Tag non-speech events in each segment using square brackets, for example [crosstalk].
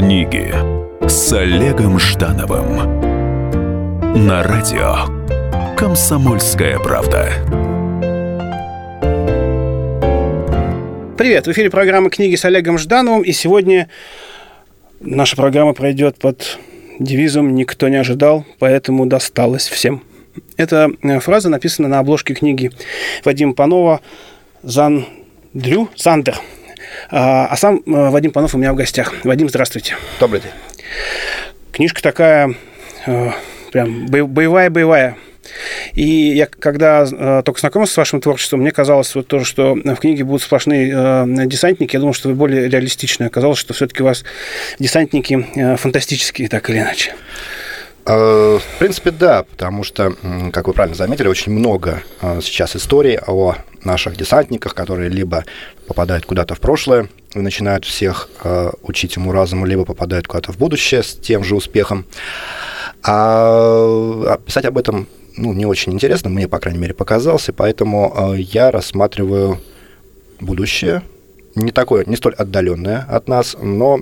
Книги с Олегом Ждановым на радио Комсомольская правда. Привет, в эфире программа «Книги с Олегом Ждановым», и сегодня наша программа пройдет под девизом «Никто не ожидал, поэтому досталось всем». Эта э, фраза написана на обложке книги Вадима Панова «Зан Дрю Зандер». А, а сам э, Вадим Панов у меня в гостях. Вадим, здравствуйте. Добрый день. Книжка такая э, прям боевая-боевая. И я, когда э, только знакомился с вашим творчеством, мне казалось вот тоже, что в книге будут сплошные э, десантники. Я думал, что вы более реалистичны. Оказалось, что все-таки у вас десантники э, фантастические, так или иначе. Э, в принципе, да, потому что, как вы правильно заметили, очень много э, сейчас историй о наших десантниках, которые либо попадают куда-то в прошлое и начинают всех э, учить ему разуму, либо попадают куда-то в будущее с тем же успехом. А, а писать об этом ну, не очень интересно, мне, по крайней мере, показалось, и поэтому я рассматриваю будущее, не такое, не столь отдаленное от нас, но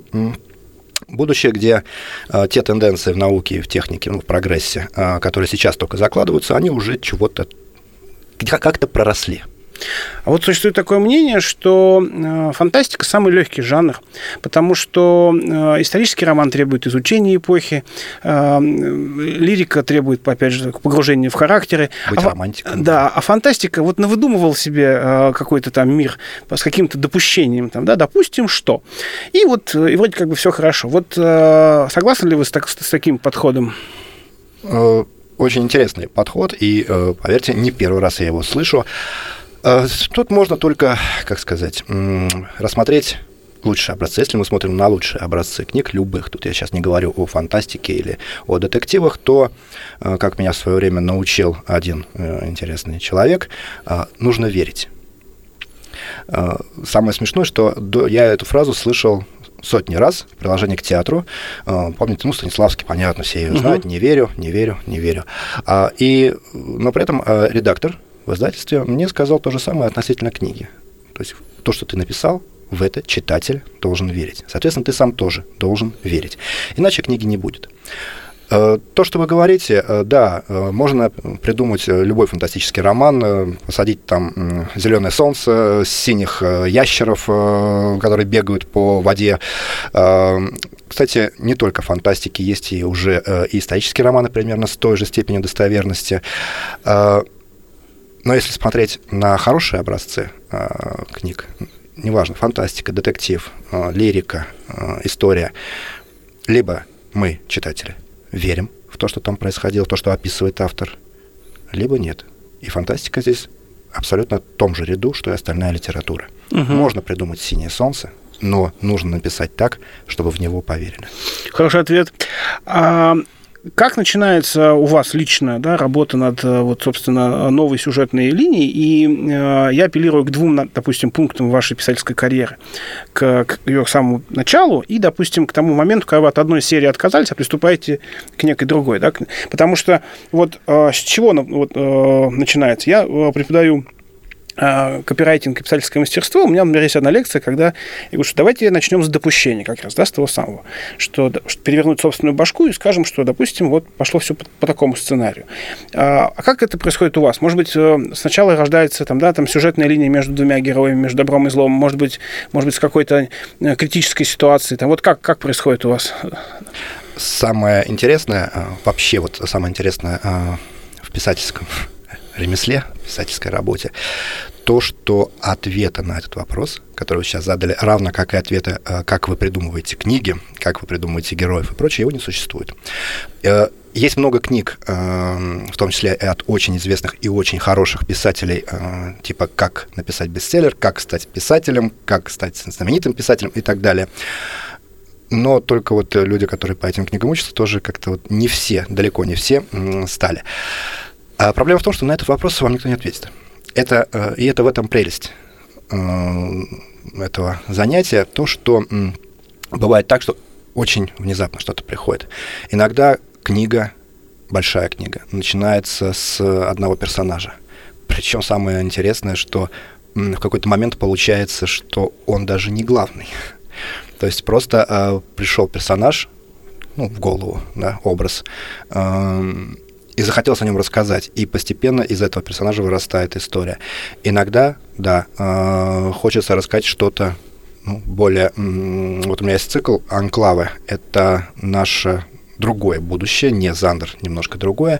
будущее, где э, те тенденции в науке и в технике, ну, в прогрессе, э, которые сейчас только закладываются, они уже чего-то как-то проросли. А вот существует такое мнение, что э, фантастика самый легкий жанр, потому что э, исторический роман требует изучения эпохи, э, лирика требует, опять же, погружения в характеры. Быть а, романтиком. Да, а фантастика, вот навыдумывал себе какой-то там мир с каким-то допущением, там, да, допустим, что. И вот, и вроде как бы все хорошо. Вот согласны ли вы с, так, с таким подходом? Очень интересный подход, и, поверьте, не первый раз я его слышу. Э, тут можно только, как сказать, рассмотреть лучшие образцы. Если мы смотрим на лучшие образцы книг любых, тут я сейчас не говорю о фантастике или о детективах, то, э, как меня в свое время научил один э, интересный человек, нужно верить. Самое смешное, что я эту фразу слышал сотни раз в приложении к театру. Помните, ну, Станиславский, понятно, все ее знают. Угу. Не верю, не верю, не верю. А, и, но при этом редактор в издательстве, мне сказал то же самое относительно книги. То есть то, что ты написал, в это читатель должен верить. Соответственно, ты сам тоже должен верить. Иначе книги не будет. Э, то, что вы говорите, э, да, э, можно придумать любой фантастический роман, посадить там зеленое солнце, синих ящеров, которые бегают по воде. Кстати, не только фантастики, есть и уже и исторические романы примерно с той же степенью достоверности. Но если смотреть на хорошие образцы э, книг, неважно, фантастика, детектив, э, лирика, э, история, либо мы, читатели, верим в то, что там происходило, то, что описывает автор, либо нет. И фантастика здесь абсолютно в том же ряду, что и остальная литература. Угу. Можно придумать «Синее солнце», но нужно написать так, чтобы в него поверили. Хороший ответ. А как начинается у вас лично да, работа над, э, вот, собственно, новой сюжетной линией? И э, я апеллирую к двум, допустим, пунктам вашей писательской карьеры. К, к ее самому началу и, допустим, к тому моменту, когда вы от одной серии отказались, а приступаете к некой другой. Да? Потому что вот э, с чего вот, э, начинается? Я э, преподаю копирайтинг и писательское мастерство, у меня, например, есть одна лекция, когда я говорю, что давайте начнем с допущения как раз, да, с того самого, что, что перевернуть собственную башку и скажем, что, допустим, вот пошло все по, по такому сценарию. А, а как это происходит у вас? Может быть, э, сначала рождается там, да, там сюжетная линия между двумя героями, между добром и злом, может быть, может быть, с какой-то э, критической ситуацией. Там, вот как, как происходит у вас? Самое интересное, э, вообще вот самое интересное в писательском [laughs] ремесле, писательской работе, то, что ответа на этот вопрос, который вы сейчас задали, равно как и ответа, э, как вы придумываете книги, как вы придумываете героев и прочее, его не существует. Э, есть много книг, э, в том числе от очень известных и очень хороших писателей, типа «Как написать бестселлер», «Как стать писателем», «Как стать знаменитым писателем» и так далее. Но только вот люди, которые по этим книгам учатся, тоже как-то вот не все, далеко не все стали. А проблема в том, что на этот вопрос вам никто не ответит. Это, э, и это в этом прелесть э, этого занятия, то, что бывает так, что очень внезапно что-то приходит. Иногда книга, большая книга, начинается с одного персонажа. Причем самое интересное, что в какой-то момент получается, что он даже не главный. То есть просто э, пришел персонаж, ну, в голову, да, образ, э, и захотелось о нем рассказать. И постепенно из этого персонажа вырастает история. Иногда, да, э, хочется рассказать что-то ну, более... Вот у меня есть цикл «Анклавы». Это наша другое будущее, не Зандер, немножко другое,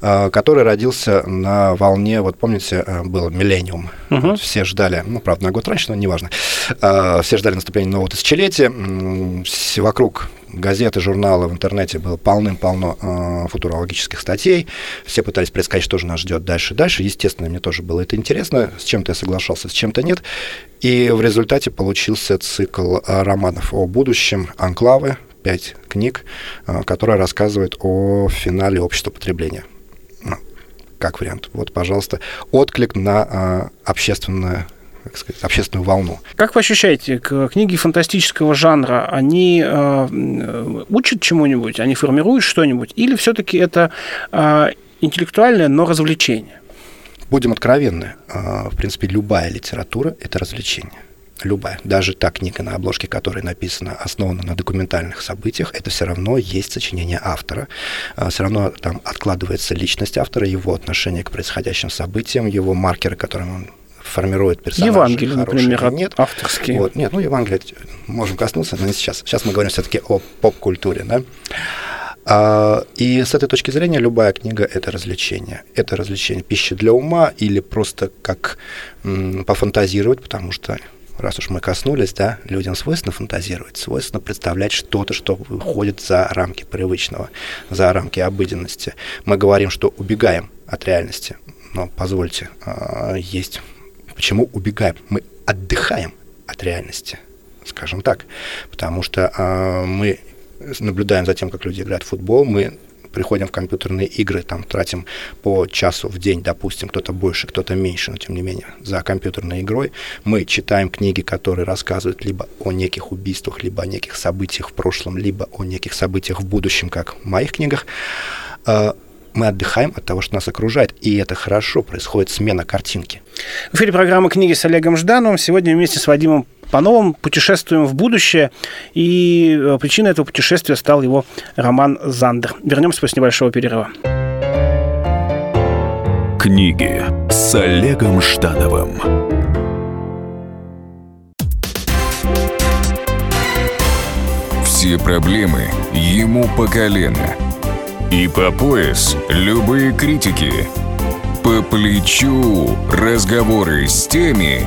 э, который родился на волне, вот помните, э, был «Миллениум». Угу. Вот все ждали, ну, правда, на год раньше, но неважно. Э, все ждали наступления нового тысячелетия. Вокруг газеты, журналы в интернете было полным-полно э, футурологических статей. Все пытались предсказать, что же нас ждет дальше дальше. Естественно, мне тоже было это интересно. С чем-то я соглашался, с чем-то нет. И в результате получился цикл романов о будущем «Анклавы», пять книг, э, которые рассказывают о финале общества потребления. Ну, как вариант. Вот, пожалуйста, отклик на э, общественное как сказать, общественную волну. Как вы ощущаете, книги фантастического жанра, они э, учат чему-нибудь, они формируют что-нибудь, или все-таки это э, интеллектуальное, но развлечение? Будем откровенны, в принципе, любая литература – это развлечение любая, даже та книга на обложке, которая написана, основана на документальных событиях, это все равно есть сочинение автора. А, все равно там откладывается личность автора, его отношение к происходящим событиям, его маркеры, которым он формирует персонажа. Евангелие, например, нет, авторские. Вот, нет, ну Евангелие можем коснуться, но не сейчас. Сейчас мы говорим все-таки о поп-культуре, да. А, и с этой точки зрения любая книга – это развлечение. Это развлечение пищи для ума или просто как м, пофантазировать, потому что раз уж мы коснулись, да, людям свойственно фантазировать, свойственно представлять что-то, что выходит за рамки привычного, за рамки обыденности. Мы говорим, что убегаем от реальности, но позвольте, а, есть... Почему убегаем? Мы отдыхаем от реальности, скажем так, потому что а, мы наблюдаем за тем, как люди играют в футбол, мы приходим в компьютерные игры, там тратим по часу в день, допустим, кто-то больше, кто-то меньше, но тем не менее, за компьютерной игрой. Мы читаем книги, которые рассказывают либо о неких убийствах, либо о неких событиях в прошлом, либо о неких событиях в будущем, как в моих книгах а, мы отдыхаем от того, что нас окружает, и это хорошо, происходит смена картинки. В эфире программы «Книги» с Олегом Ждановым. Сегодня вместе с Вадимом по-новому путешествуем в будущее, и э, причиной этого путешествия стал его роман «Зандер». Вернемся после небольшого перерыва. Книги с Олегом Ждановым. Все проблемы ему по колено. И по пояс любые критики. По плечу разговоры с теми,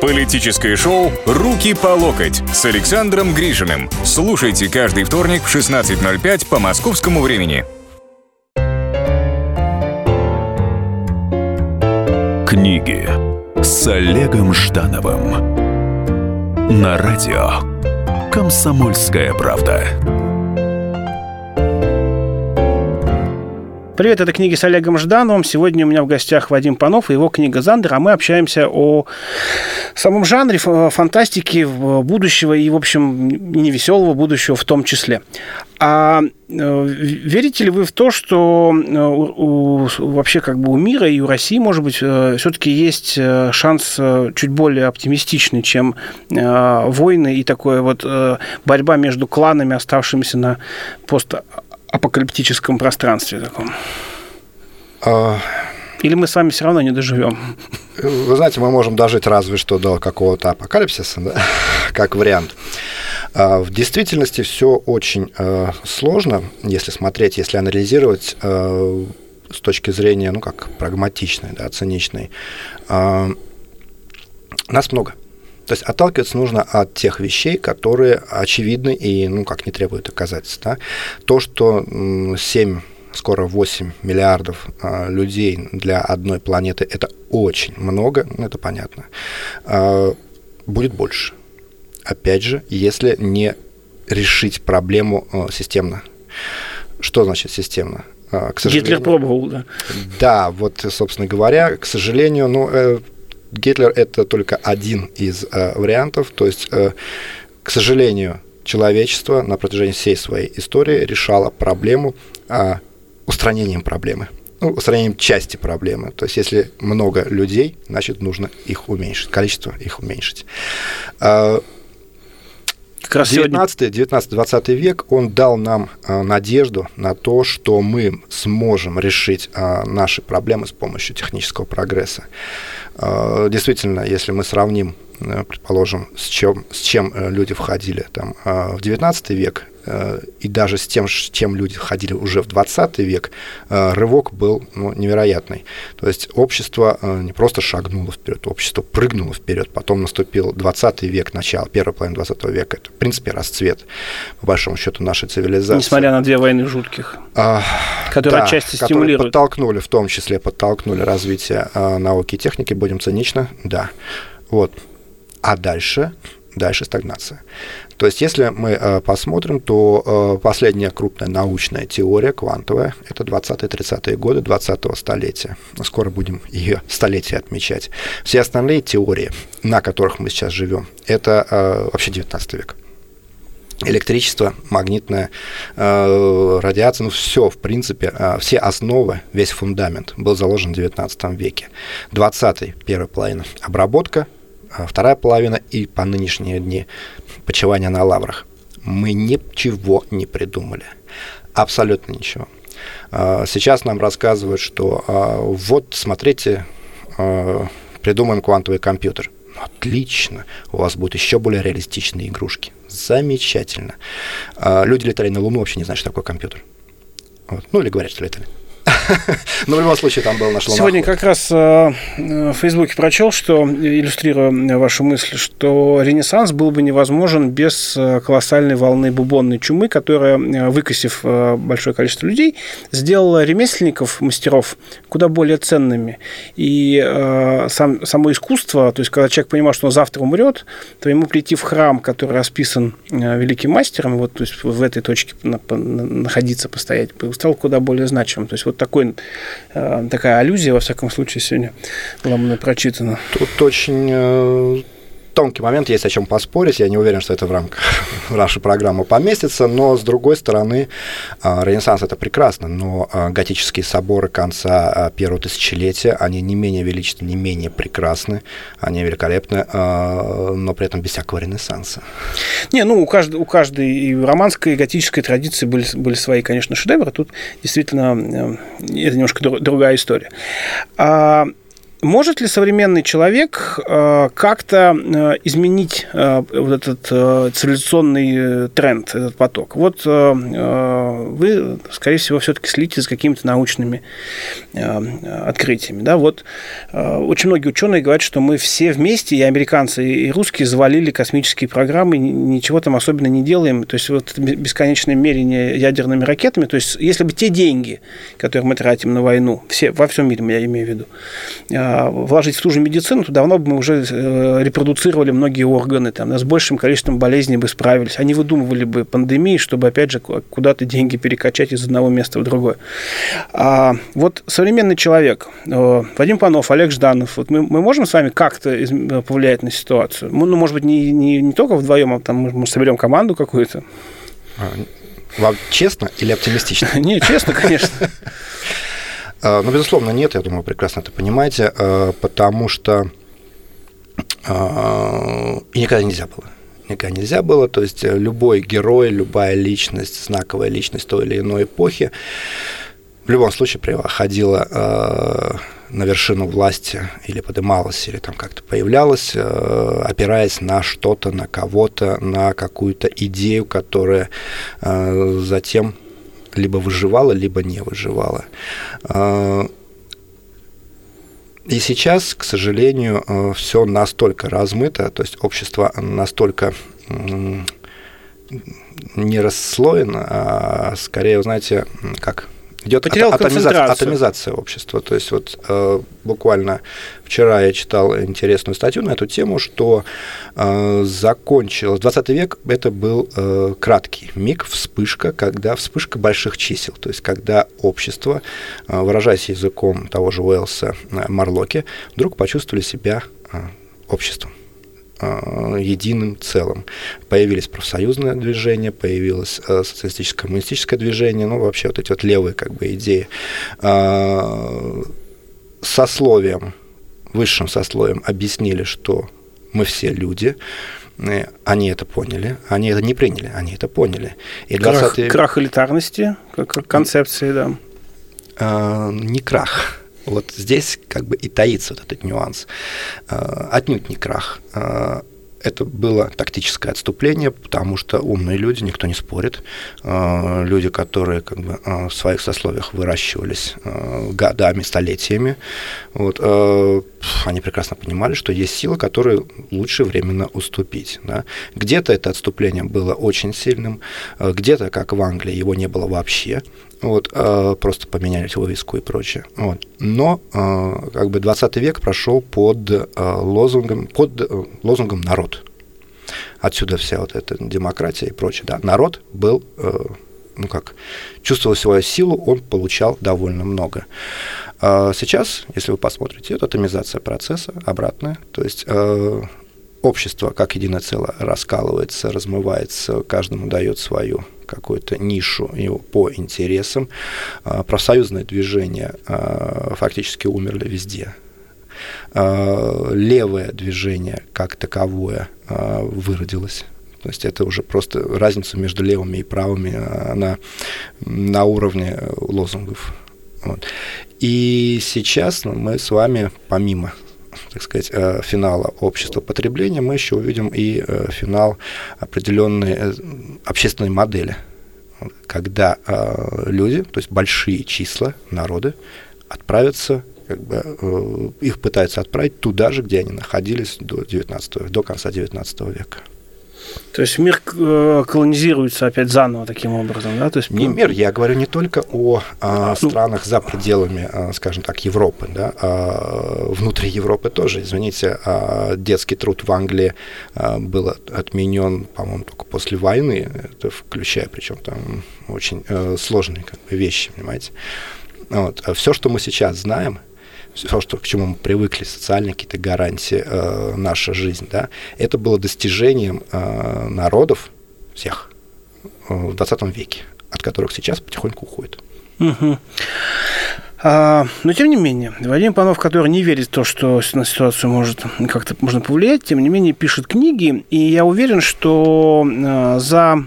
Политическое шоу «Руки по локоть» с Александром Грижиным. Слушайте каждый вторник в 16.05 по московскому времени. Книги с Олегом Ждановым на радио «Комсомольская правда». Привет, это книги с Олегом Ждановым. Сегодня у меня в гостях Вадим Панов и его книга «Зандер», а мы общаемся о самом жанре фантастики будущего и, в общем, невеселого будущего в том числе. А э, верите ли вы в то, что э, у, вообще как бы у мира и у России, может быть, э, все-таки есть шанс чуть более оптимистичный, чем войны и такое вот борьба между кланами, оставшимися на пост апокалиптическом пространстве таком? А... Или мы с вами все равно не доживем? Вы знаете, мы можем дожить разве что до какого-то апокалипсиса, да? [laughs] как вариант. А в действительности все очень э, сложно, если смотреть, если анализировать э, с точки зрения, ну как, прагматичной, да, циничной. Э, нас много. То есть отталкиваться нужно от тех вещей, которые очевидны и, ну, как не требуют доказательств. Да? То, что 7 скоро 8 миллиардов э, людей для одной планеты, это очень много, ну, это понятно. Э, будет больше. Опять же, если не решить проблему э, системно. Что значит системно? А, к сожалению, Гитлер пробовал, да. Да, вот, собственно говоря, к сожалению, ну, э, Гитлер это только один из э, вариантов. То есть, э, к сожалению, человечество на протяжении всей своей истории решало проблему э, устранением проблемы. Ну, устранением части проблемы. То есть, если много людей, значит, нужно их уменьшить, количество их уменьшить. Как раз 19, 19 20 век, он дал нам э, надежду на то, что мы сможем решить э, наши проблемы с помощью технического прогресса. Э, действительно, если мы сравним, предположим, с чем, с чем люди входили там, в 19 век, и даже с тем, чем люди ходили уже в 20 век, э, рывок был ну, невероятный. То есть общество э, не просто шагнуло вперед, общество прыгнуло вперед. Потом наступил 20 век, начало, первая половина 20 века. Это, в принципе, расцвет, по большому счету, нашей цивилизации. Несмотря на две войны жутких, а, которые да, отчасти стимулируют. подтолкнули, в том числе подтолкнули развитие науки и техники, будем цинично, да. Вот. А дальше дальше стагнация. То есть, если мы э, посмотрим, то э, последняя крупная научная теория квантовая – это 20-30-е годы 20-го столетия. Скоро будем ее столетие отмечать. Все остальные теории, на которых мы сейчас живем, это э, вообще 19 век электричество, магнитная э, радиация, ну все, в принципе, э, все основы, весь фундамент был заложен в 19 веке. 20-й, первая половина, обработка, вторая половина и по нынешние дни почивания на лаврах. Мы ничего не придумали. Абсолютно ничего. А, сейчас нам рассказывают, что а, вот, смотрите, придумаем квантовый компьютер. Отлично, у вас будут еще более реалистичные игрушки. Замечательно. Люди летали на Луну, вообще не знают, что такое компьютер. Ну, или говорят, что летали. Но в любом случае там был наш Сегодня как раз э, в Фейсбуке прочел, что, иллюстрируя вашу мысль, что Ренессанс был бы невозможен без э, колоссальной волны бубонной чумы, которая, э, выкосив большое количество людей, сделала ремесленников, мастеров куда более ценными. И сам, само искусство, то есть когда человек понимал, что он завтра умрет, то ему прийти в храм, который расписан великим мастером, вот то есть в этой точке находиться, постоять, стал куда более значимым. То есть вот такой, э, такая аллюзия, во всяком случае, сегодня была мной прочитана. Тут очень э, тонкий момент, есть о чем поспорить. Я не уверен, что это в рамках [laughs] нашей программы поместится, но с другой стороны, а, Ренессанс это прекрасно, но а, готические соборы конца а, первого тысячелетия, они не менее величественны, не менее прекрасны, они великолепны, но при этом без всякого Ренессанса. Не, ну у каждой, у каждой и романской, и готической традиции были, были свои, конечно, шедевры. Тут действительно э, это немножко другая история. Может ли современный человек э, как-то э, изменить э, вот этот цивилизационный тренд, этот поток? Вот вы, скорее всего, все-таки следите за какими-то научными открытиями. Да? Вот очень многие ученые говорят, что мы все вместе, и американцы, и русские, завалили космические программы, ничего там особенно не делаем. То есть вот бесконечное мерение ядерными ракетами. То есть если бы те деньги, которые мы тратим на войну, все, во всем мире, я имею в виду, вложить в ту же медицину, то давно бы мы уже э, репродуцировали многие органы, там, с большим количеством болезней бы справились. Они выдумывали бы пандемии, чтобы, опять же, куда-то деньги перекачать из одного места в другое. А вот современный человек, э, Вадим Панов, Олег Жданов, вот мы, мы можем с вами как-то повлиять на ситуацию? Ну, может быть, не, не, не только вдвоем, а там мы соберем команду какую-то. А, вам честно или оптимистично? [laughs] Не, честно, конечно. [laughs] А, ну, безусловно, нет, я думаю, прекрасно это понимаете, а, потому что а, и никогда нельзя было. Никогда нельзя было, то есть э, любой герой, любая личность, знаковая личность той или иной эпохи, в любом случае приходила на вершину власти или подымалась, или там как-то появлялась, опираясь на что-то, на кого-то, на какую-то идею, которая затем либо выживала, либо не выживала. А, и сейчас, к сожалению, э, все настолько размыто, то есть общество настолько не расслоено, а скорее, знаете, как идет Потерял ат- атомизация, атомизация общества. То есть вот э, буквально вчера я читал интересную статью на эту тему, что э, закончилось 20 век это был э, краткий миг, вспышка, когда вспышка больших чисел, то есть когда общество, э, выражаясь языком того же Уэллса э, Марлоки, вдруг почувствовали себя э, обществом единым целым. Появились профсоюзное движение, появилось э, социалистическое-коммунистическое движение, ну, вообще вот эти вот левые как бы идеи. Э, сословием, высшим сословием объяснили, что мы все люди, Э, они это поняли, они это не приняли, они это поняли. И 20 Крах, век- крах элитарности, как, концепции, да. не крах. Вот здесь как бы и таится вот этот нюанс. Э, отнюдь не крах. Э, это было тактическое отступление, потому что умные люди, никто не спорит, э, люди, которые как бы в своих сословиях выращивались годами, столетиями, вот, они прекрасно понимали, что есть силы, которые лучше временно уступить. Да. Где-то это отступление было очень сильным, где-то, как в Англии, его не было вообще, вот, э, просто поменяли вывеску и прочее. Вот. Но э, как бы 20 век прошел под э, лозунгом, под э, лозунгом народ. Отсюда вся вот эта демократия и прочее. Да, народ был, э, ну как, чувствовал свою силу, он получал довольно много. А сейчас, если вы посмотрите, это атомизация процесса обратная, то есть э, общество как единое целое раскалывается, размывается, каждому дает свою какую-то нишу его по интересам. А, Профсоюзное движение а, фактически умерли везде. А, Левое движение как таковое выродилось. То есть это уже просто разница между левыми и правыми, она на уровне лозунгов. Вот. И сейчас ну, мы с вами, помимо так сказать, э, финала общества потребления, мы еще увидим и э, финал определенной э, общественной модели, когда люди, то есть большие числа, народы, отправятся, как бы, их пытаются отправить туда же, где они находились до 19 века, до конца 19 века. То есть мир э, колонизируется опять заново таким образом, да? То есть Не мир, я говорю не только о а, Ну, странах за пределами, а, скажем так, Европы, да, а внутри Европы тоже. Извините, детский труд в Англии был от- отменен, по-моему, только после войны, это включая, причем там очень э, сложные как бы, вещи, понимаете. Вот. Все, что мы сейчас знаем, все, что, к чему мы привыкли, социальные какие-то гарантии, э, наша жизнь, да, это было достижением э, народов всех э, в 20 веке, от которых сейчас потихоньку уходит. А, но тем не менее, Вадим Панов, который не верит в то, что на ситуацию может как-то можно повлиять, тем не менее пишет книги, и я уверен, что э, за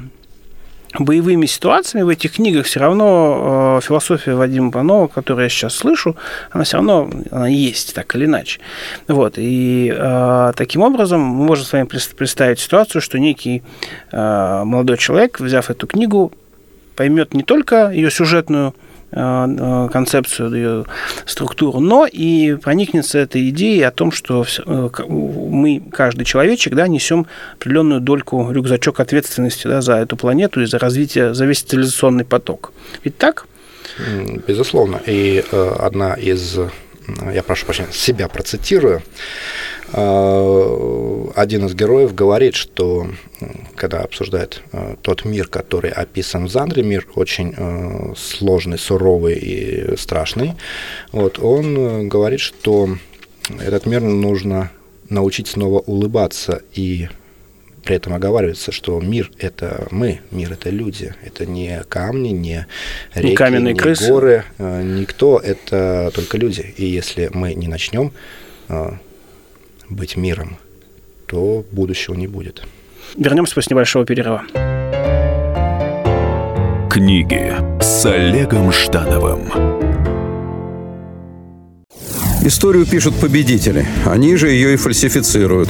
боевыми ситуациями в этих книгах все равно э, философия Вадима Панова, которую я сейчас слышу, она все равно она есть, так или иначе. Вот, и э, таким образом мы можем с вами представить ситуацию, что некий э, молодой человек, взяв эту книгу, поймет не только ее сюжетную концепцию, ее структуру, но и проникнется этой идеей о том, что э, мы, каждый человечек, да, несем определенную дольку, рюкзачок ответственности да, за эту планету и за развитие, за весь цивилизационный поток. Ведь так? Безусловно. И э, одна из, э, я прошу прощения, себя процитирую, Э, один из героев говорит, что когда обсуждает э, тот мир, который описан в Зандре, мир очень э, сложный, суровый и страшный, вот, он э, говорит, что этот мир нужно научить снова улыбаться и при этом оговаривается, что мир – это мы, мир – это люди, это не камни, не реки, каменные крысы. горы, э, никто, это только люди. И если мы не начнем э, быть миром, то будущего не будет. Вернемся после небольшого перерыва. Книги с Олегом Ждановым. Историю пишут победители. Они же ее и фальсифицируют.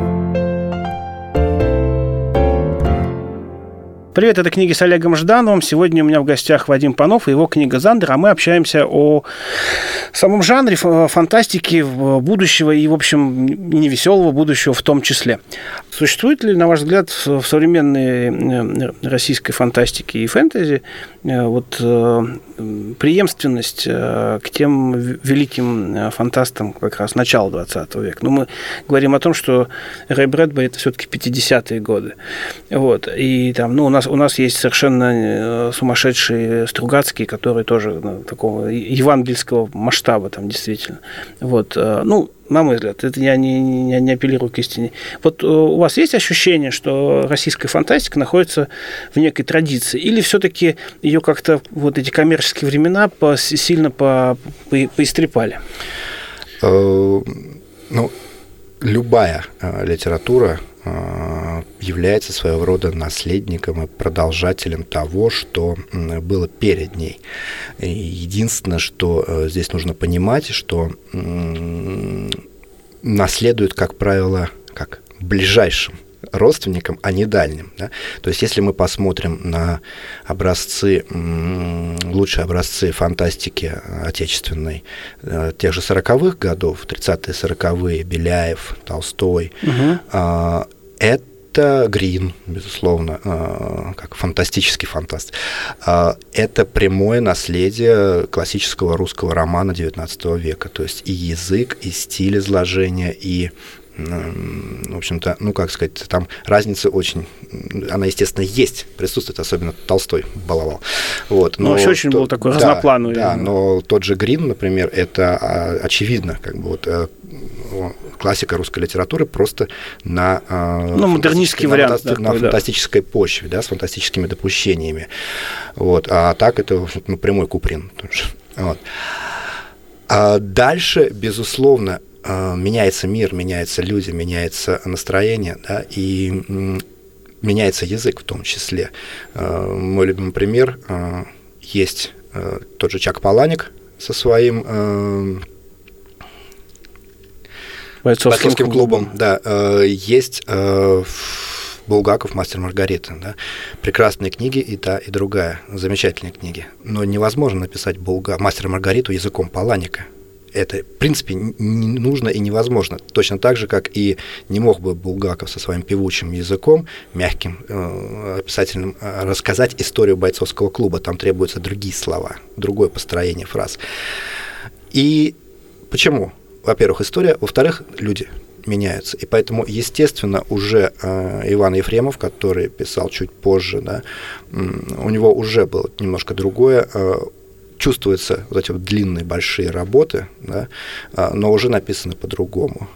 Привет, это книги с Олегом Ждановым. Сегодня у меня в гостях Вадим Панов и его книга «Зандер», а мы общаемся о самом жанре фантастики будущего и, в общем, невеселого будущего в том числе. Существует ли, на ваш взгляд, в современной э, российской фантастике и фэнтези э, вот э, преемственность к тем великим фантастам как раз начала 20 века? Ну, мы говорим о том, что Рэй Брэдбери – это все-таки 50-е годы. Вот. И там, ну, у нас, у нас есть совершенно сумасшедший Стругацкий, который тоже ну, такого евангельского масштаба там действительно. Вот. Ну, на мой взгляд, это я не, не, не апеллирую к истине. Вот э, у вас есть ощущение, что российская фантастика находится в некой традиции, или все-таки ее как-то вот эти коммерческие времена по, сильно по, по, поистрепали? Э, ну, любая э, литература является своего рода наследником и продолжателем того, что было перед ней. единственное, что э, здесь нужно понимать, что наследует, как правило, как ближайшим родственникам, а не дальним. Да? То есть если мы посмотрим на образцы, лучшие образцы фантастики отечественной э, тех же 40-х годов, 30-е, 40-е, Беляев, Толстой, угу. это Грин, безусловно, а, как фантастический фантаст. А, это прямое наследие классического русского романа XIX века. То есть и язык, и стиль изложения, и в общем-то, ну, как сказать, там разница очень, она, естественно, есть, присутствует, особенно Толстой баловал. Вот, но, но вообще очень то, был такой да, разноплановый. Да, но тот же Грин, например, это а, очевидно, как бы вот э, классика русской литературы просто на, а, ну, модернистский вариант, на, на фантастической да. почве, да, с фантастическими допущениями. Вот, а так это ну, прямой Куприн. Вот. А дальше, безусловно, а, меняется мир, меняются люди, меняется настроение, да, и меняется язык в том числе. А, мой любимый пример а, есть тот же Чак Паланик со своим бойцовским, бойцовским клубом. клубом. Да, есть Булгаков, Мастер Маргарита. Да? Прекрасные книги и та, и другая. Замечательные книги. Но невозможно написать Булга... Мастера Маргариту языком Паланика это, в принципе, не нужно и невозможно. Точно так же, как и не мог бы Булгаков со своим певучим языком, мягким, э, описательным, э, рассказать историю бойцовского клуба. Там требуются другие слова, другое построение фраз. И почему? Во-первых, история, во-вторых, люди меняются. И поэтому, естественно, уже э, Иван Ефремов, который писал чуть позже, да, у него уже было немножко другое э, чувствуются вот эти вот длинные большие работы, да, а, но уже написаны по-другому.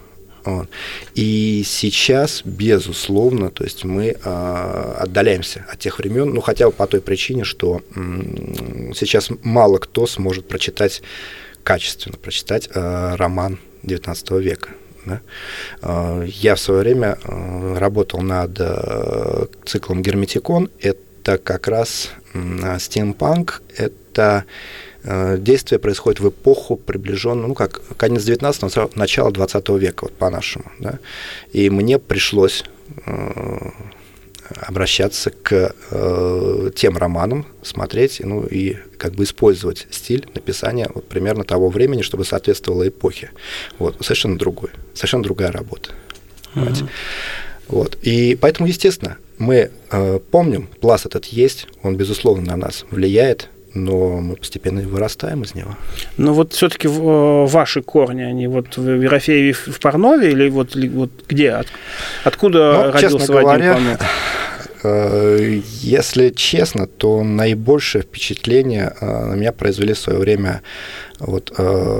Вот. И сейчас, безусловно, то есть мы э, отдаляемся от тех времен, ну хотя бы по той причине, что э, сейчас мало кто сможет прочитать качественно прочитать э, роман XIX века. Да? Э, я в свое время э, работал над э, циклом Герметикон. Это как раз э, стимпанк, это это э, действие происходит в эпоху приближенную, ну как, конец 19-го, начало 20 века, вот по-нашему. Да? И мне пришлось э, обращаться к э, тем романам, смотреть, ну и как бы использовать стиль написания вот примерно того времени, чтобы соответствовало эпохе. Вот, совершенно другой, совершенно другая работа. Uh-huh. Вот. И поэтому, естественно, мы э, помним, пласт этот есть, он, безусловно, на нас влияет, но мы постепенно вырастаем из него. Но вот все-таки э, ваши корни, они вот в Ерофееве в Парнове или вот, вот где? От, откуда ну, родился честно Вадим говоря, Панов? Э, если честно, то наибольшее впечатление э, на меня произвели в свое время вот,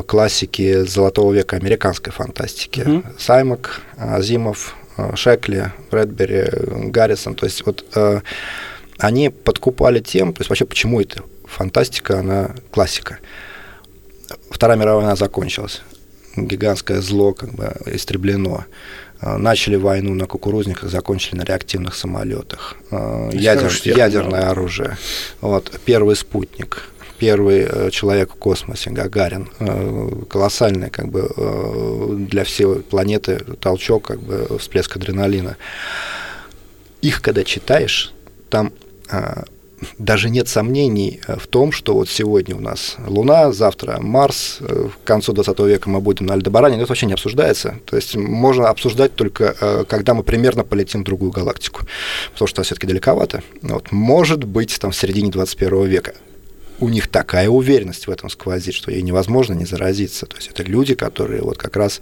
классики золотого века американской фантастики. Mm-hmm. Саймак, Азимов, Шекли, Брэдбери, Гаррисон. То есть вот они подкупали тем, то есть вообще почему это фантастика, она классика. Вторая мировая война закончилась. Гигантское зло как бы истреблено. Э, начали войну на кукурузниках, закончили на реактивных самолетах. Э, ядер, ядерное оружие. Вот, первый спутник, первый э, человек в космосе, Гагарин. Колоссальный как бы для всей планеты толчок, как бы всплеск адреналина. Их, когда читаешь, там даже нет сомнений э, в том, что вот сегодня у нас Луна, завтра Марс, э, к концу 20 века мы будем на Альдебаране, но это вообще не обсуждается. То есть можно обсуждать только, э, когда мы примерно полетим в другую галактику, потому что все-таки далековато. Вот, может быть, там в середине 21 века у них такая уверенность в этом сквозит, что ей невозможно не заразиться. То есть это люди, которые вот как раз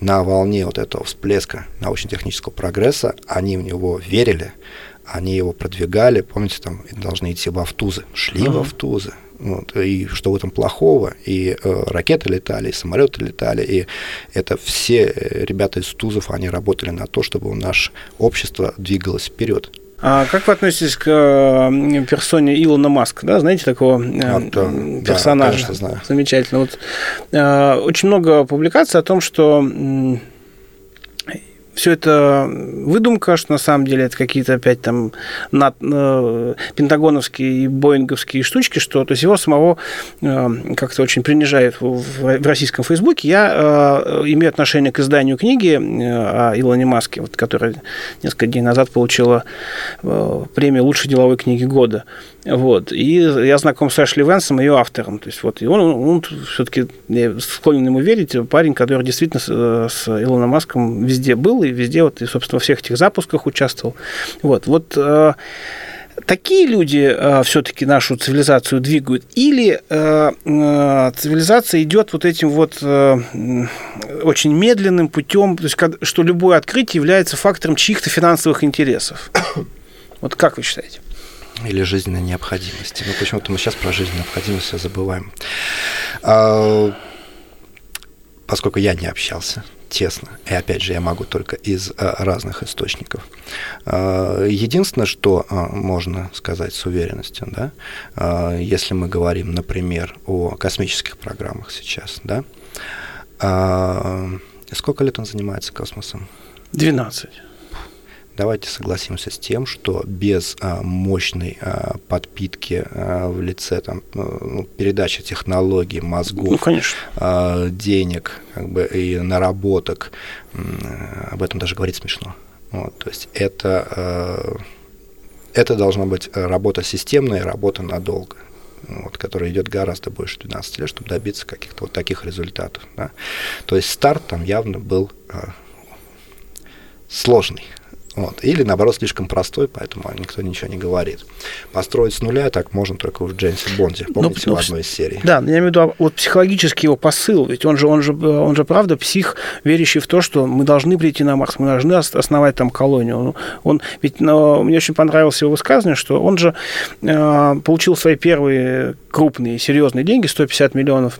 на волне вот этого всплеска научно-технического прогресса, они в него верили, они его продвигали, помните, там должны идти в Автузы, шли uh-huh. в Автузы. Вот, и что в этом плохого? И э, ракеты летали, и самолеты летали, и это все э, ребята из Тузов, они работали на то, чтобы наше общество двигалось вперед. А как вы относитесь к э, персоне Илона Маска? Да, знаете такого э, вот, персонажа? Да, конечно, знаю. Замечательно. Вот, очень много публикаций о том, что все это выдумка, что на самом деле это какие-то опять там над, э, пентагоновские и боинговские штучки, что то есть его самого э, как-то очень принижает в, в российском Фейсбуке. Я э, имею отношение к изданию книги э, о Илоне Маске, вот, которая несколько дней назад получила э, премию лучшей деловой книги года. Вот. И я знаком с Эшли Венсом, ее автором. То есть вот, и он, он все-таки, я склонен ему верить, парень, который действительно с, э, с Илоном Маском везде был, и везде, вот, и, собственно, во всех этих запусках участвовал. Вот, вот э, такие люди э, все-таки нашу цивилизацию двигают, или э, э, цивилизация идет вот этим вот э, очень медленным путем, то есть, что любое открытие является фактором чьих-то финансовых интересов. Вот как вы считаете? Или жизненной необходимости. Ну, почему-то мы сейчас про жизненную необходимость все забываем. А, поскольку я не общался тесно, и опять же я могу только из а, разных источников. А, единственное, что а, можно сказать с уверенностью, да, а, если мы говорим, например, о космических программах сейчас, да, а, сколько лет он занимается космосом? 12 давайте согласимся с тем, что без а, мощной а, подпитки а, в лице там, ну, передачи технологий, мозгов, ну, а, денег как бы, и наработок, об этом даже говорить смешно. Вот, то есть это, а, это должна быть работа системная, работа надолго вот, которая идет гораздо больше 12 лет, чтобы добиться каких-то вот таких результатов. Да. То есть старт там явно был а, сложный. Вот. Или, наоборот, слишком простой, поэтому никто ничего не говорит. Построить с нуля так можно только в Джеймсе Бонде, ну, помните, ну, в одной из серий. Да, я имею в виду вот психологический его посыл, ведь он же, он же, он же правда псих, верящий в то, что мы должны прийти на Марс, мы должны основать там колонию. Он, он ведь но, мне очень понравилось его высказывание, что он же э, получил свои первые крупные, серьезные деньги, 150 миллионов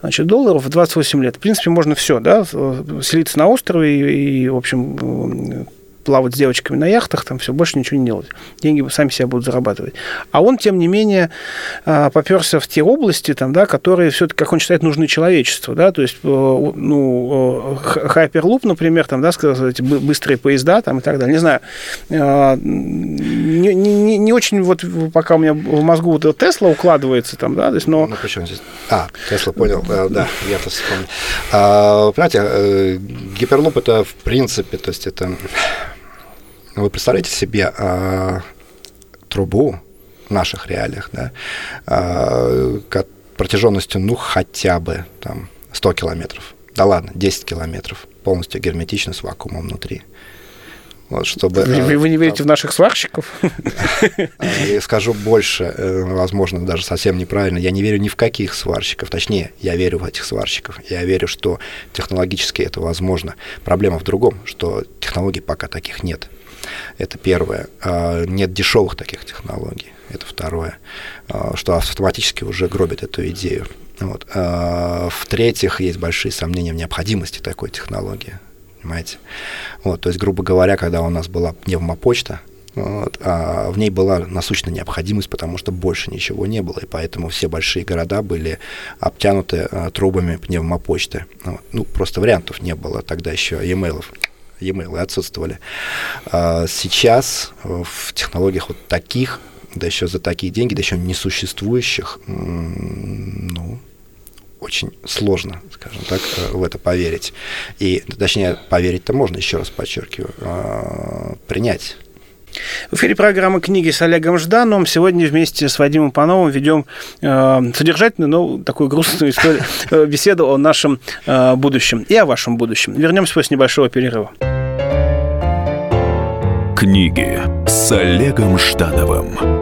значит, долларов в 28 лет. В принципе, можно все, да, селиться на острове и, и в общем, плавать с девочками на яхтах, там все, больше ничего не делать. Деньги сами себя будут зарабатывать. А он, тем не менее, а, поперся в те области, там, да, которые все-таки, как он считает, нужны человечеству. Да? То есть, э, ну, Hyperloop, например, там, да, сказать, быстрые поезда там, и так далее. Не знаю. А, не, не, не очень вот пока у меня в мозгу вот Тесла укладывается там, да, то есть, но... Ну, почему здесь? А, Тесла, понял, да, я то вспомнил. А, понимаете, э, гиперлуп это в принципе, то есть это вы представляете себе э, трубу в наших реалиях, да, э, протяженностью, ну, хотя бы там 100 километров. Да ладно, 10 километров, полностью герметично с вакуумом внутри. Вот, чтобы, вы, вы не верите там, в наших сварщиков? Я скажу больше, э, возможно, даже совсем неправильно. Я не верю ни в каких сварщиков. Точнее, я верю в этих сварщиков. Я верю, что технологически это возможно. Проблема в другом, что технологий пока таких нет. Это первое. А, нет дешевых таких технологий. Это второе. А, что автоматически уже гробит эту идею. Вот. А, в-третьих, есть большие сомнения в необходимости такой технологии. Понимаете? Вот, то есть, грубо говоря, когда у нас была пневмопочта, Вот, а в ней была насущная необходимость, потому что больше ничего не было, и поэтому все большие города были обтянуты а, трубами пневмопочты. Вот. Ну, просто вариантов не было тогда еще e-mail e-mail отсутствовали. А сейчас в технологиях вот таких, да еще за такие деньги, да еще несуществующих, ну, очень сложно, скажем так, э, в это поверить. И, точнее, поверить-то можно, еще раз подчеркиваю, а, принять в эфире программы «Книги» с Олегом Ждановым. Сегодня вместе с Вадимом Пановым ведем э, содержательную, но такую грустную историю, э, беседу о нашем э, будущем и о вашем будущем. Вернемся после небольшого перерыва. Книги с Олегом Ждановым.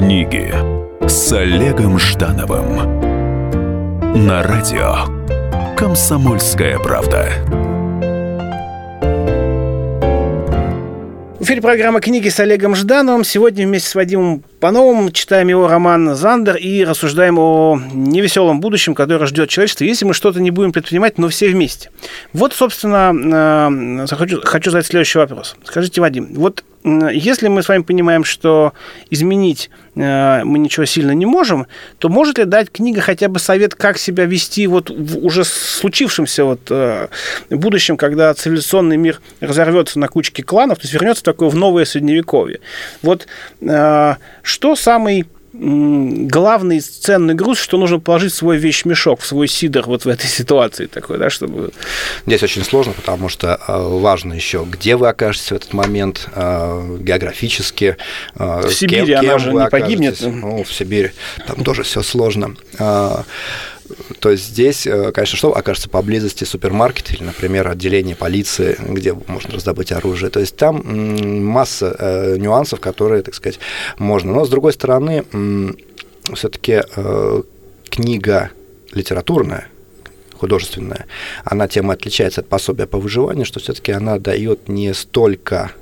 Книги с Олегом Ждановым на радио «Комсомольская правда». В эфире программа «Книги с Олегом Ждановым». Сегодня вместе с Вадимом Пановым читаем его роман «Зандер» и рассуждаем о невеселом будущем, которое ждет человечество, если мы что-то не будем предпринимать, но все вместе. Вот, собственно, э, хочу, хочу задать следующий вопрос. Скажите, Вадим, вот если мы с вами понимаем, что изменить э, мы ничего сильно не можем, то может ли дать книга хотя бы совет, как себя вести вот в уже случившемся вот э, будущем, когда цивилизационный мир разорвется на кучке кланов, то есть вернется такое в новое средневековье. Вот э, что самый главный ценный груз, что нужно положить в свой вещмешок, в свой сидор вот в этой [laughs] ситуации такой, да, чтобы... Здесь очень сложно, потому что э, важно еще, где вы окажетесь в этот момент, э, географически. Э, в Сибири кем, кем она же не погибнет. Ну, в Сибири там тоже все сложно. То есть здесь, э, конечно, что окажется поблизости супермаркет или, например, отделение полиции, где можно раздобыть оружие. То есть там масса э, нюансов, которые, так сказать, можно. Но с другой стороны, все-таки э, книга литературная, художественная, она тем отличается от пособия по выживанию, что все-таки она дает не столько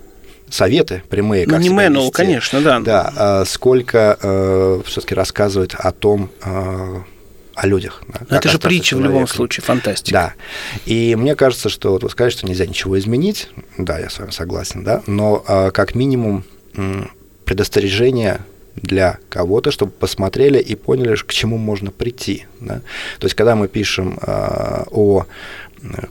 советы прямые, как ну, не manual, конечно, да. Да, а сколько э, все-таки рассказывает о том, э, о людях. Да, это же притча в любом случае, фантастика. Да. И мне кажется, что вот вы скажете, что нельзя ничего изменить. Да, я с вами согласен, да. Но э, как минимум предостережение для кого-то, чтобы посмотрели и поняли, к чему можно прийти. Да? То есть, когда мы пишем э, о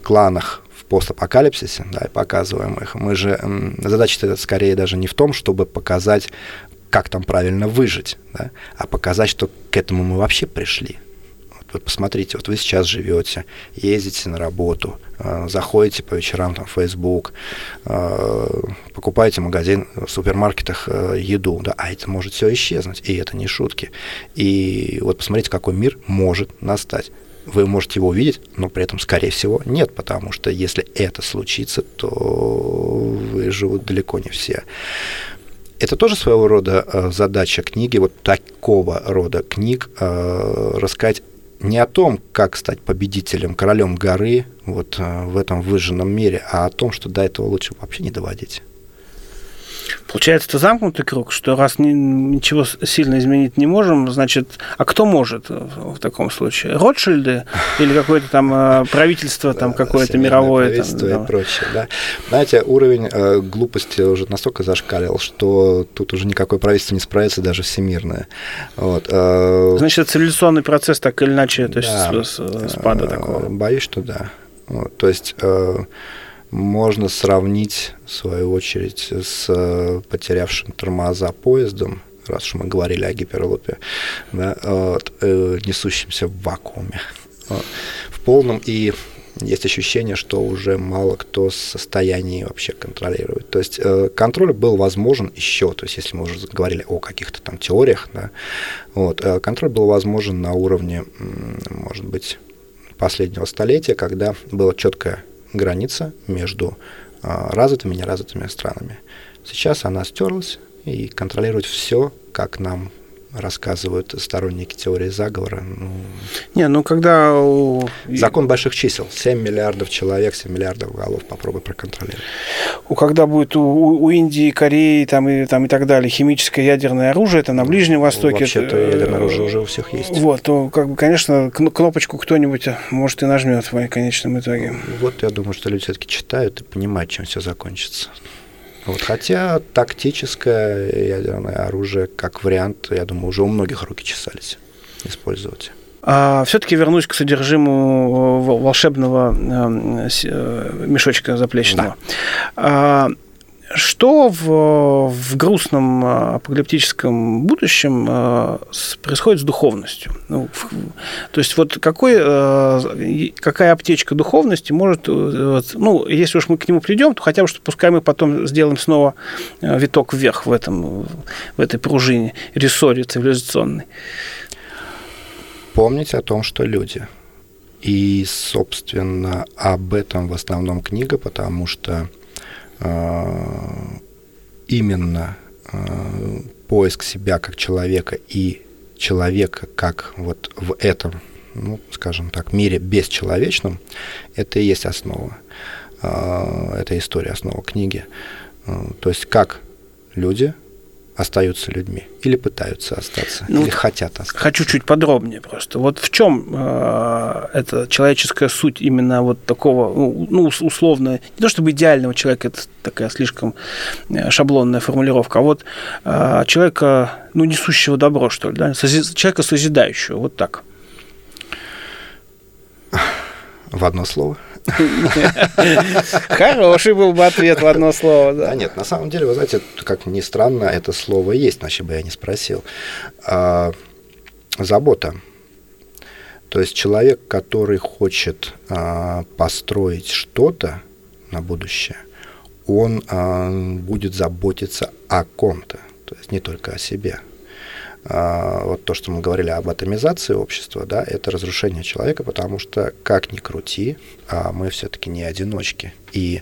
кланах в постапокалипсисе, да, и показываем их, мы же задача скорее даже не в том, чтобы показать, как там правильно выжить, да, а показать, что к этому мы вообще пришли. Вот посмотрите, вот вы сейчас живете, ездите на работу, э, заходите по вечерам там, в Facebook, э, покупаете в магазин, в супермаркетах э, еду, да, а это может все исчезнуть, и это не шутки. И вот посмотрите, какой мир может настать вы можете его увидеть, но при этом, скорее всего, нет, потому что если это случится, то выживут далеко не все. Это тоже своего рода задача книги, вот такого рода книг, рассказать не о том, как стать победителем, королем горы вот э, в этом выжженном мире, а о том, что до этого лучше вообще не доводить. Получается, это замкнутый круг, что раз ни, ничего сильно изменить не можем, значит, а кто может в таком случае? Ротшильды [laughs] или какое-то там э, правительство там какое-то мировое? Правительство там, и прочее, да. Знаете, уровень э, глупости уже настолько зашкалил, что тут уже никакое правительство не справится, даже всемирное. Вот. Э, значит, это цивилизационный процесс так или иначе, то есть да, спада такого? Боюсь, что да. Вот, то есть можно сравнить, в свою очередь, с э, потерявшим тормоза поездом, раз уж мы говорили о гиперлупе, да, вот, э, несущемся в вакууме, в полном и есть ощущение, что уже мало кто в состоянии вообще контролировать. То есть э, контроль был возможен еще, то есть если мы уже говорили о каких-то там теориях, да, вот, э, контроль был возможен на уровне, может быть, последнего столетия, когда была четкая граница между э, развитыми и неразвитыми странами. Сейчас она стерлась, и контролировать все, как нам рассказывают сторонники теории заговора. Ну, не, ну когда... Закон больших чисел. 7 миллиардов человек, 7 миллиардов голов. Попробуй проконтролировать. Когда будет у, у Индии, Кореи там и, там и так далее химическое ядерное оружие, это на Ближнем Востоке. Вообще-то ядерное оружие уже у всех есть. Вот, то, как бы, конечно, кнопочку кто-нибудь, может, и нажмет в конечном итоге. Вот я думаю, что люди все-таки читают и понимают, чем все закончится. Вот, хотя тактическое ядерное оружие, как вариант, я думаю, уже у многих руки чесались использовать. А, Все-таки вернусь к содержимому э, волшебного э, э, мешочка заплечного. Да. Что в, в грустном а, апокалиптическом будущем э, происходит с духовностью? Ну, в, то есть вот какой, э, какая аптечка духовности может, э, ну, если уж мы к нему придем, то хотя бы, что пускай мы потом сделаем снова виток вверх в, этом, в этой пружине, рессоре цивилизационной. Помнить о том, что люди. И, собственно, об этом в основном книга, потому что Э, именно э, поиск себя как человека и человека как вот в этом, ну, скажем так, мире бесчеловечном, это и есть основа. Э, это история, основа книги. То есть как люди остаются людьми или пытаются остаться, ну, или хотят остаться. Хочу чуть подробнее просто. Вот в чем э, эта человеческая суть именно вот такого, ну, ну, условно, не то чтобы идеального человека, это такая слишком э, шаблонная формулировка, а вот э, человека, ну, несущего добро, что ли, да? Сози- человека созидающего, вот так. В одно слово. Хороший был бы ответ в одно слово. Да. нет, на самом деле, вы знаете, как ни странно, это слово есть, иначе бы я не спросил. А, забота. То есть человек, который хочет а, построить что-то на будущее, он а, будет заботиться о ком-то, то есть не только о себе. А, вот то, что мы говорили об атомизации общества, да, это разрушение человека, потому что, как ни крути, а мы все-таки не одиночки. И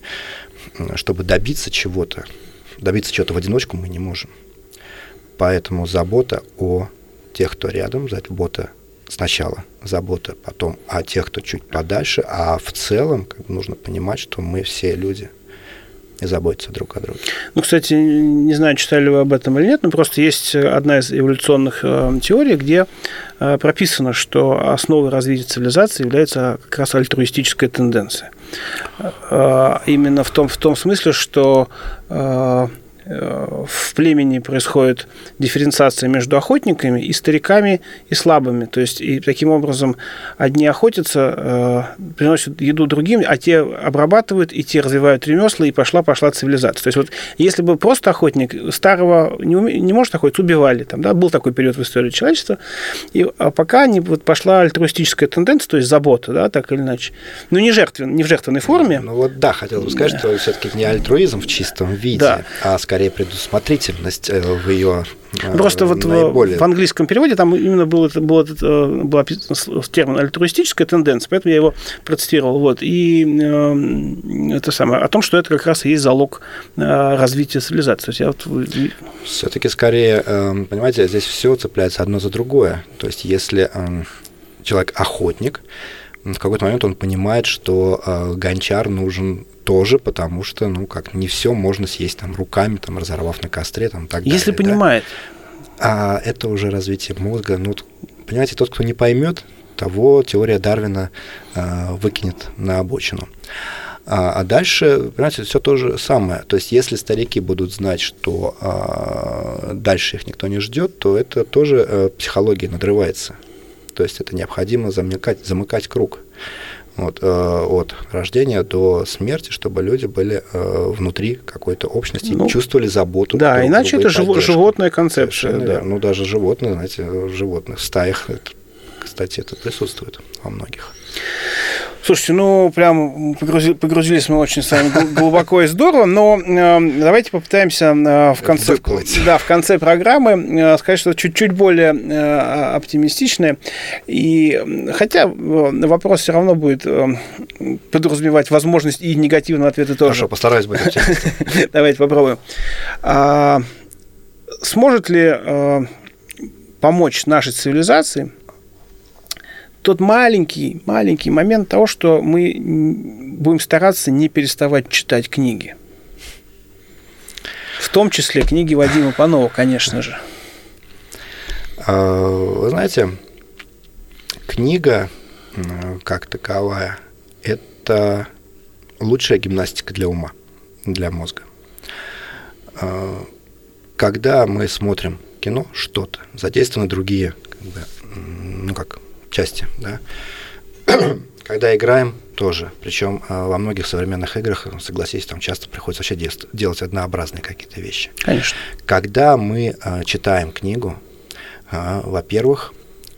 чтобы добиться чего-то, добиться чего-то в одиночку мы не можем. Поэтому забота о тех, кто рядом, забота сначала забота, потом о тех, кто чуть подальше, а в целом как нужно понимать, что мы все люди – и заботиться друг о друге. Ну, кстати, не знаю, читали вы об этом или нет, но просто есть одна из эволюционных э, теорий, где э, прописано, что основой развития цивилизации является как раз альтруистическая тенденция. Э, именно в том, в том смысле, что в племени происходит дифференциация между охотниками и стариками и слабыми. То есть, и таким образом одни охотятся, э, приносят еду другим, а те обрабатывают, и те развивают ремесла, и пошла-пошла цивилизация. То есть, вот если бы просто охотник старого не, уме, не может охотиться, убивали. Там, да, был такой период в истории человечества. И а пока не, вот пошла альтруистическая тенденция, то есть забота, да, так или иначе. Но не, жертвен, не в жертвенной форме. Ну вот да, хотел бы сказать, что все-таки не альтруизм в чистом виде, да. а скорее скорее предусмотрительность э, в ее э, Просто вот наиболее... в английском переводе там именно был, был, э, был термин альтруистическая тенденция, поэтому я его процитировал. Вот. И э, это самое, о том, что это как раз и есть залог развития цивилизации. То есть я вот... Все-таки скорее, понимаете, здесь все цепляется одно за другое. То есть если человек охотник, в какой-то момент он понимает, что э, гончар нужен тоже, потому что, ну, как не все можно съесть там руками, там, разорвав на костре, там, так Если далее, понимает. Да? А это уже развитие мозга. Ну, понимаете, тот, кто не поймет, того теория Дарвина э, выкинет на обочину. А, а дальше, понимаете, все то же самое. То есть, если старики будут знать, что а, дальше их никто не ждет, то это тоже а, психология надрывается. То есть, это необходимо замыкать, замыкать круг. Вот, э, от рождения до смерти, чтобы люди были э, внутри какой-то общности ну, чувствовали заботу. Да, друг иначе это жив, животная концепция. Да. Ну, даже животные, знаете, в животных стаях, это, кстати, это присутствует во многих. Слушайте, ну, прям погрузились мы очень с вами глубоко и здорово, но э, давайте попытаемся э, в конце, да, в конце программы э, сказать что чуть-чуть более э, оптимистичное. И, хотя э, вопрос все равно будет э, подразумевать возможность и негативного ответа тоже. Хорошо, постараюсь быть оптимистом. [laughs] Давайте попробуем. А, сможет ли э, помочь нашей цивилизации – тот маленький, маленький момент того, что мы будем стараться не переставать читать книги. В том числе книги Вадима Панова, конечно же. А, вы знаете, книга как таковая – это лучшая гимнастика для ума, для мозга. А, когда мы смотрим кино, что-то, задействованы другие, ну как, части, да. [clears throat] Когда играем, тоже. Причем а, во многих современных играх, согласись, там часто приходится вообще делать однообразные какие-то вещи. Конечно. Когда мы а, читаем книгу, во-первых,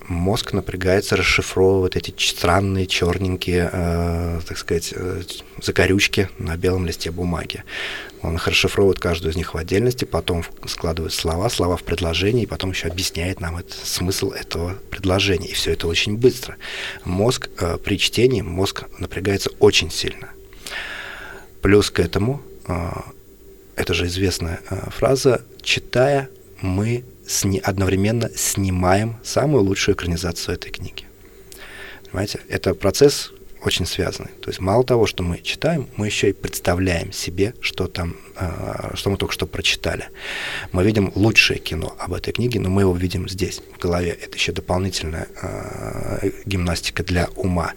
мозг напрягается, расшифровывает эти странные черненькие, э, так сказать, э, закорючки на белом листе бумаги. Он их расшифровывает каждую из них в отдельности, потом складывает слова, слова в предложение, и потом еще объясняет нам это, смысл этого предложения. И все это очень быстро. Мозг э, при чтении, мозг напрягается очень сильно. Плюс к этому, э, это же известная фраза, читая, мы сни, одновременно снимаем самую лучшую экранизацию этой книги. Понимаете, это процесс очень связаны. То есть мало того, что мы читаем, мы еще и представляем себе, что там, э, что мы только что прочитали. Мы видим лучшее кино об этой книге, но мы его видим здесь, в голове. Это еще дополнительная э, гимнастика для ума.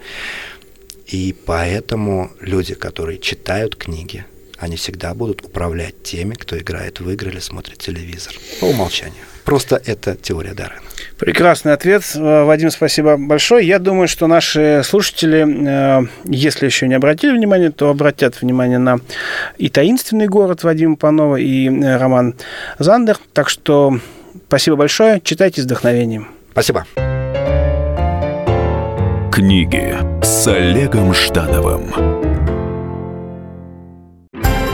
И поэтому люди, которые читают книги, они всегда будут управлять теми, кто играет в игры или смотрит телевизор. По умолчанию. Просто это теория Дарвина. Прекрасный ответ. Э, Вадим, спасибо большое. Я думаю, что наши слушатели, э, если еще не обратили внимание, то обратят внимание на и таинственный город Вадима Панова, и э, роман Зандер. Так что спасибо большое. Читайте с вдохновением. Спасибо. Книги с Олегом Ждановым.